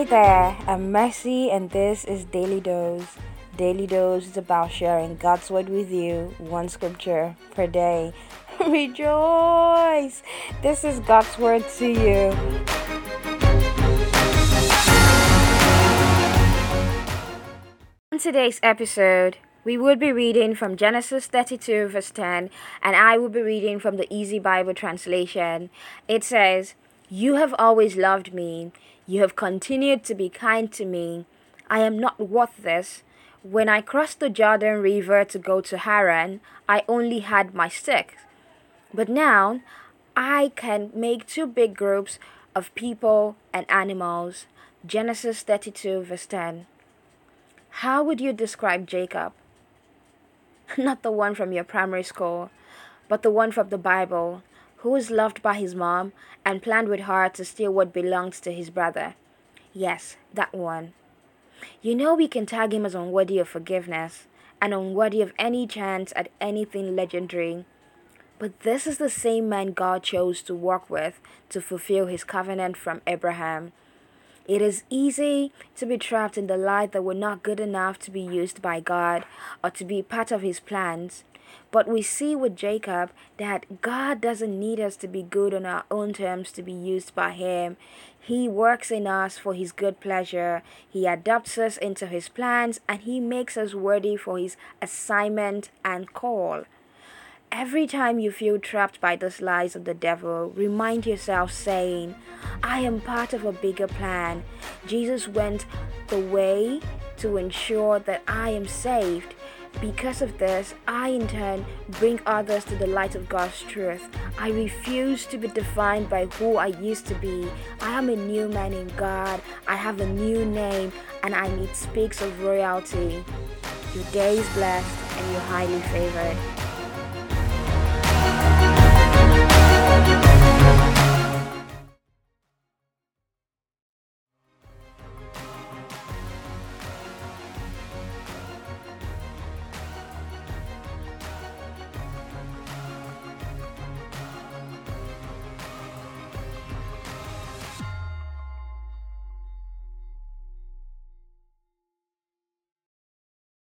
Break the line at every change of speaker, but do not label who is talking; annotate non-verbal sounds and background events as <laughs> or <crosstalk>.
Hi there, I'm Mercy, and this is Daily Dose. Daily Dose is about sharing God's Word with you, one scripture per day. <laughs> Rejoice! This is God's Word to you. In today's episode, we would be reading from Genesis 32, verse 10, and I will be reading from the Easy Bible translation. It says, You have always loved me you have continued to be kind to me. I am not worth this. When I crossed the Jordan River to go to Haran, I only had my stick. But now I can make two big groups of people and animals. Genesis 32, verse 10. How would you describe Jacob? <laughs> Not the one from your primary school, but the one from the Bible, who is loved by his mom and planned with her to steal what belongs to his brother. Yes, that one. You know we can tag him as unworthy of forgiveness and unworthy of any chance at anything legendary. But this is the same man God chose to work with to fulfill his covenant from Abraham. It is easy to be trapped in the light that we're not good enough to be used by God or to be part of his plans. But we see with Jacob that God doesn't need us to be good on our own terms to be used by Him. He works in us for His good pleasure. He adopts us into His plans and He makes us worthy for His assignment and call. Every time you feel trapped by the lies of the devil, remind yourself saying, I am part of a bigger plan. Jesus went the way to ensure that I am saved. Because of this, I in turn bring others to the light of God's truth. I refuse to be defined by who I used to be. I am a new man in God. I have a new name, and I need speaks of royalty. Your day is blessed and you're highly favored.